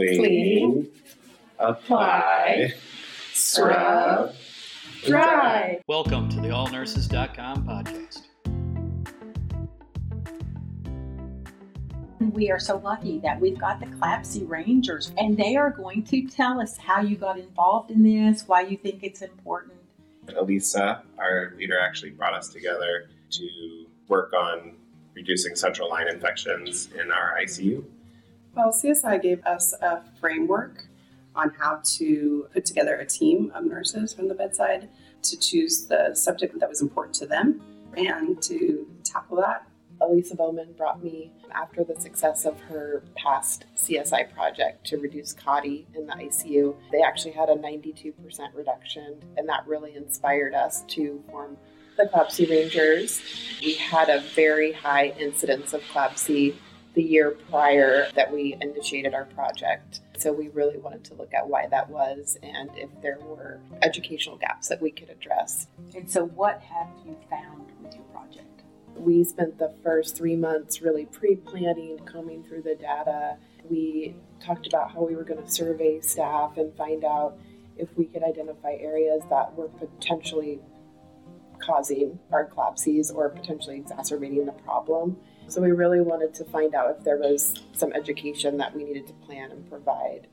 clean, Clean. apply, scrub, Dry. Welcome to the allnurses.com podcast. We are so lucky that we've got the CLABSI Rangers, and they are going to tell us how you got involved in this, why you think it's important. Elisa, our leader, actually brought us together to work on reducing central line infections in our ICU. Well, CSI gave us a framework on how to put together a team of nurses from the bedside to choose the subject that was important to them and to tackle that. Elisa Bowman brought me after the success of her past CSI project to reduce CAUTI in the ICU. They actually had a 92% reduction, and that really inspired us to form the CLABSI Rangers. We had a very high incidence of CLABSI the year prior that we initiated our project. So we really wanted to look at why that was and if there were educational gaps that we could address. And so, what have you found with your project? We spent the first three months really pre planning, combing through the data. We talked about how we were going to survey staff and find out if we could identify areas that were potentially causing our CLABSIs or potentially exacerbating the problem. So we really wanted to find out if there was some education that we needed to plan and provide.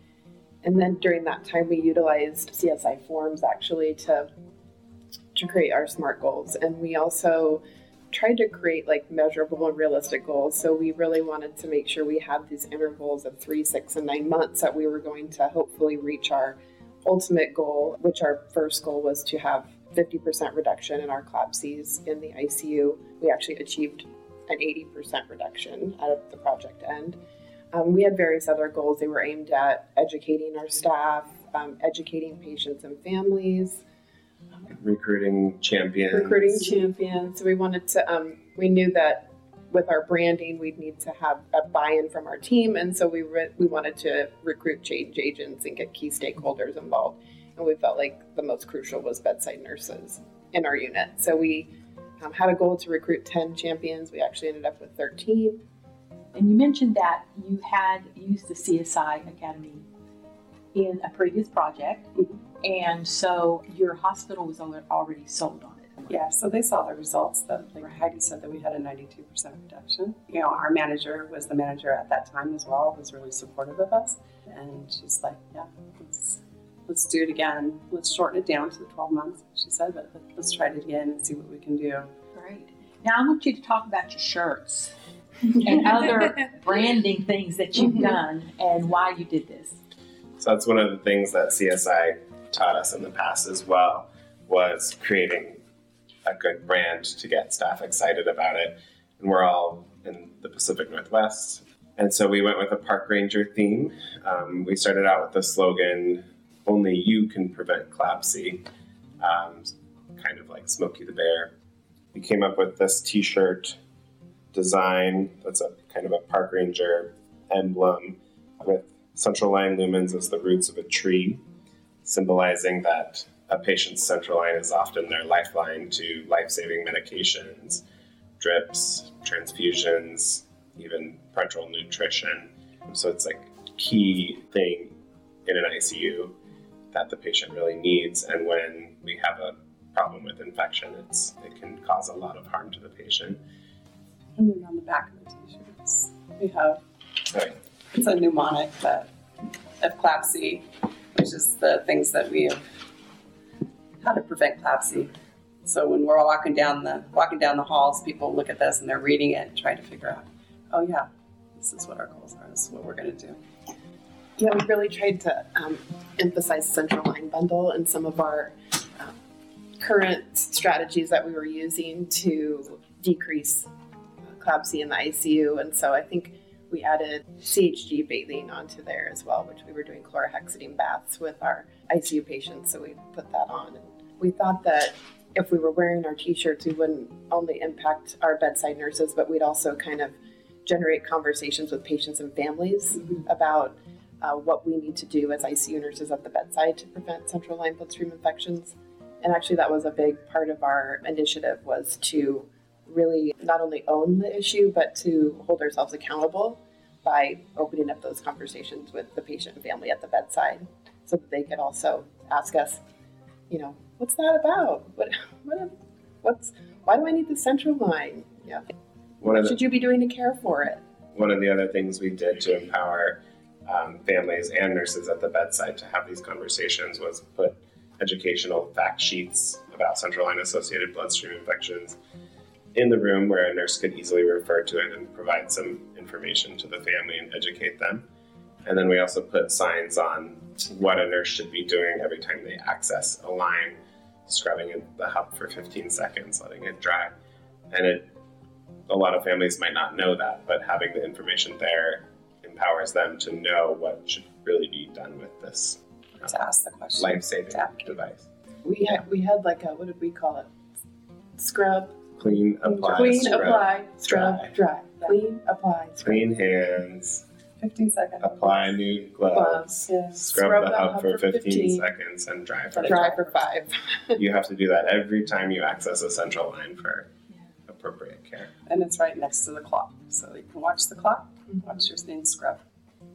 And then during that time, we utilized CSI forms actually to to create our SMART goals, and we also tried to create like measurable and realistic goals. So we really wanted to make sure we had these intervals of three, six, and nine months that we were going to hopefully reach our ultimate goal, which our first goal was to have 50% reduction in our CLABSIs in the ICU. We actually achieved an 80% reduction at the project end. Um, we had various other goals. They were aimed at educating our staff, um, educating patients and families, Recruiting champions. recruiting champions. So we wanted to, um, we knew that with our branding, we'd need to have a buy-in from our team, and so we re- we wanted to recruit change agents and get key stakeholders involved. And we felt like the most crucial was bedside nurses in our unit. So we um, had a goal to recruit 10 champions. We actually ended up with 13. And you mentioned that you had used the CSI Academy in a previous project, and so your hospital was already sold on it. Yeah, so they saw the results that, like Heidi said, that we had a 92% reduction. You know, our manager was the manager at that time as well, was really supportive of us. And she's like, yeah, let's, let's do it again. Let's shorten it down to the 12 months, she said, but let's try it again and see what we can do. Great. Now I want you to talk about your shirts and other branding things that you've Mhm. done and why you did this. So that's one of the things that CSI taught us in the past as well was creating a good brand to get staff excited about it. And we're all in the Pacific Northwest. And so we went with a park ranger theme. Um, we started out with the slogan, only you can prevent CLABSI, um, kind of like Smokey the Bear. We came up with this t-shirt design that's a kind of a park ranger emblem with central line lumens as the roots of a tree, symbolizing that a patient's central line is often their lifeline to life saving medications, drips, transfusions, even parenteral nutrition. So it's like key thing in an ICU that the patient really needs. And when we have a problem with infection, it's it can cause a lot of harm to the patient. And then on the back of the t-shirts, we have, Right. it's a mnemonic that of CLABSI, which is the things that we have, how to prevent CLABSI. So when we're walking down the walking down the halls, people look at this and they're reading it and trying to figure out, oh yeah, this is what our goals are. This is what we're going to do. Yeah, we really tried to um, emphasize central line bundle and some of our um, current strategies that we were using to decrease uh, CLABSI in the ICU. And so I think we added CHG bathing onto there as well, which we were doing chlorhexidine baths with our ICU patients. So we put that on. And we thought that if we were wearing our t-shirts, we wouldn't only impact our bedside nurses, but we'd also kind of generate conversations with patients and families about uh, what we need to do as ICU nurses at the bedside to prevent central line bloodstream infections. And actually, that was a big part of our initiative was to really not only own the issue, but to hold ourselves accountable. by opening up those conversations with the patient and family at the bedside so that they could also ask us, you know, what's that about? What, what, what's, why do I need the central line? Yeah. One What of the should you be doing to care for it? one of the other things we did to empower um, families and nurses at the bedside to have these conversations was put educational fact sheets about central line associated bloodstream infections in the room where a nurse could easily refer to it and provide some information to the family and educate them. And then we also put signs on what a nurse should be doing every time they access a line, scrubbing the hub for 15 seconds, letting it dry. And it a lot of families might not know that, but having the information there empowers them to know what should really be done with this To ask the question. life-saving Yeah. device. We had, we had like a, what did we call it? Scrub, Clean, apply, clean, scrub. apply, scrub, dry. dry. Clean, apply, scrub. Clean hands, 15 seconds. apply new gloves, Gloves. Yeah. scrub, the hub for 15, seconds, and dry for Dry for five. You have to do that every time you access a central line for Yeah. appropriate care. And it's right next to the clock. So you can watch the clock, Mm-hmm. watch your thing scrub.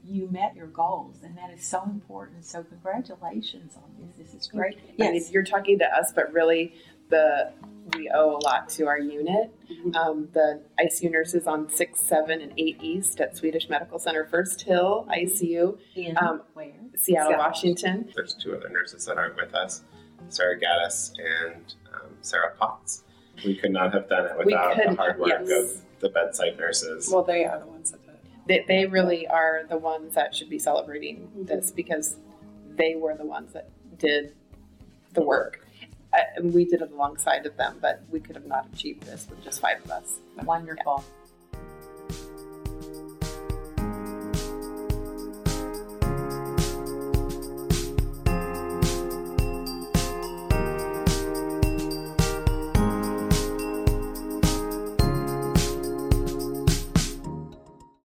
You met your goals, and that is so important. So, congratulations on this. This is great. I mean, you're talking to us, but really, the we owe a lot to our unit. Mhm. Um, the ICU nurses on six, seven, and eight East at Swedish Medical Center, First Hill ICU, In um, where? Seattle, Seattle. Washington. There's two other nurses that aren't with us, Sarah Gaddis and um, Sarah Potts. We could not have done it without the hard work yes. of the bedside nurses. Well, they are the They, they really are the ones that should be celebrating this because they were the ones that did the work. I, and we did it alongside of them, but we could have not achieved this with just five of us. Wonderful.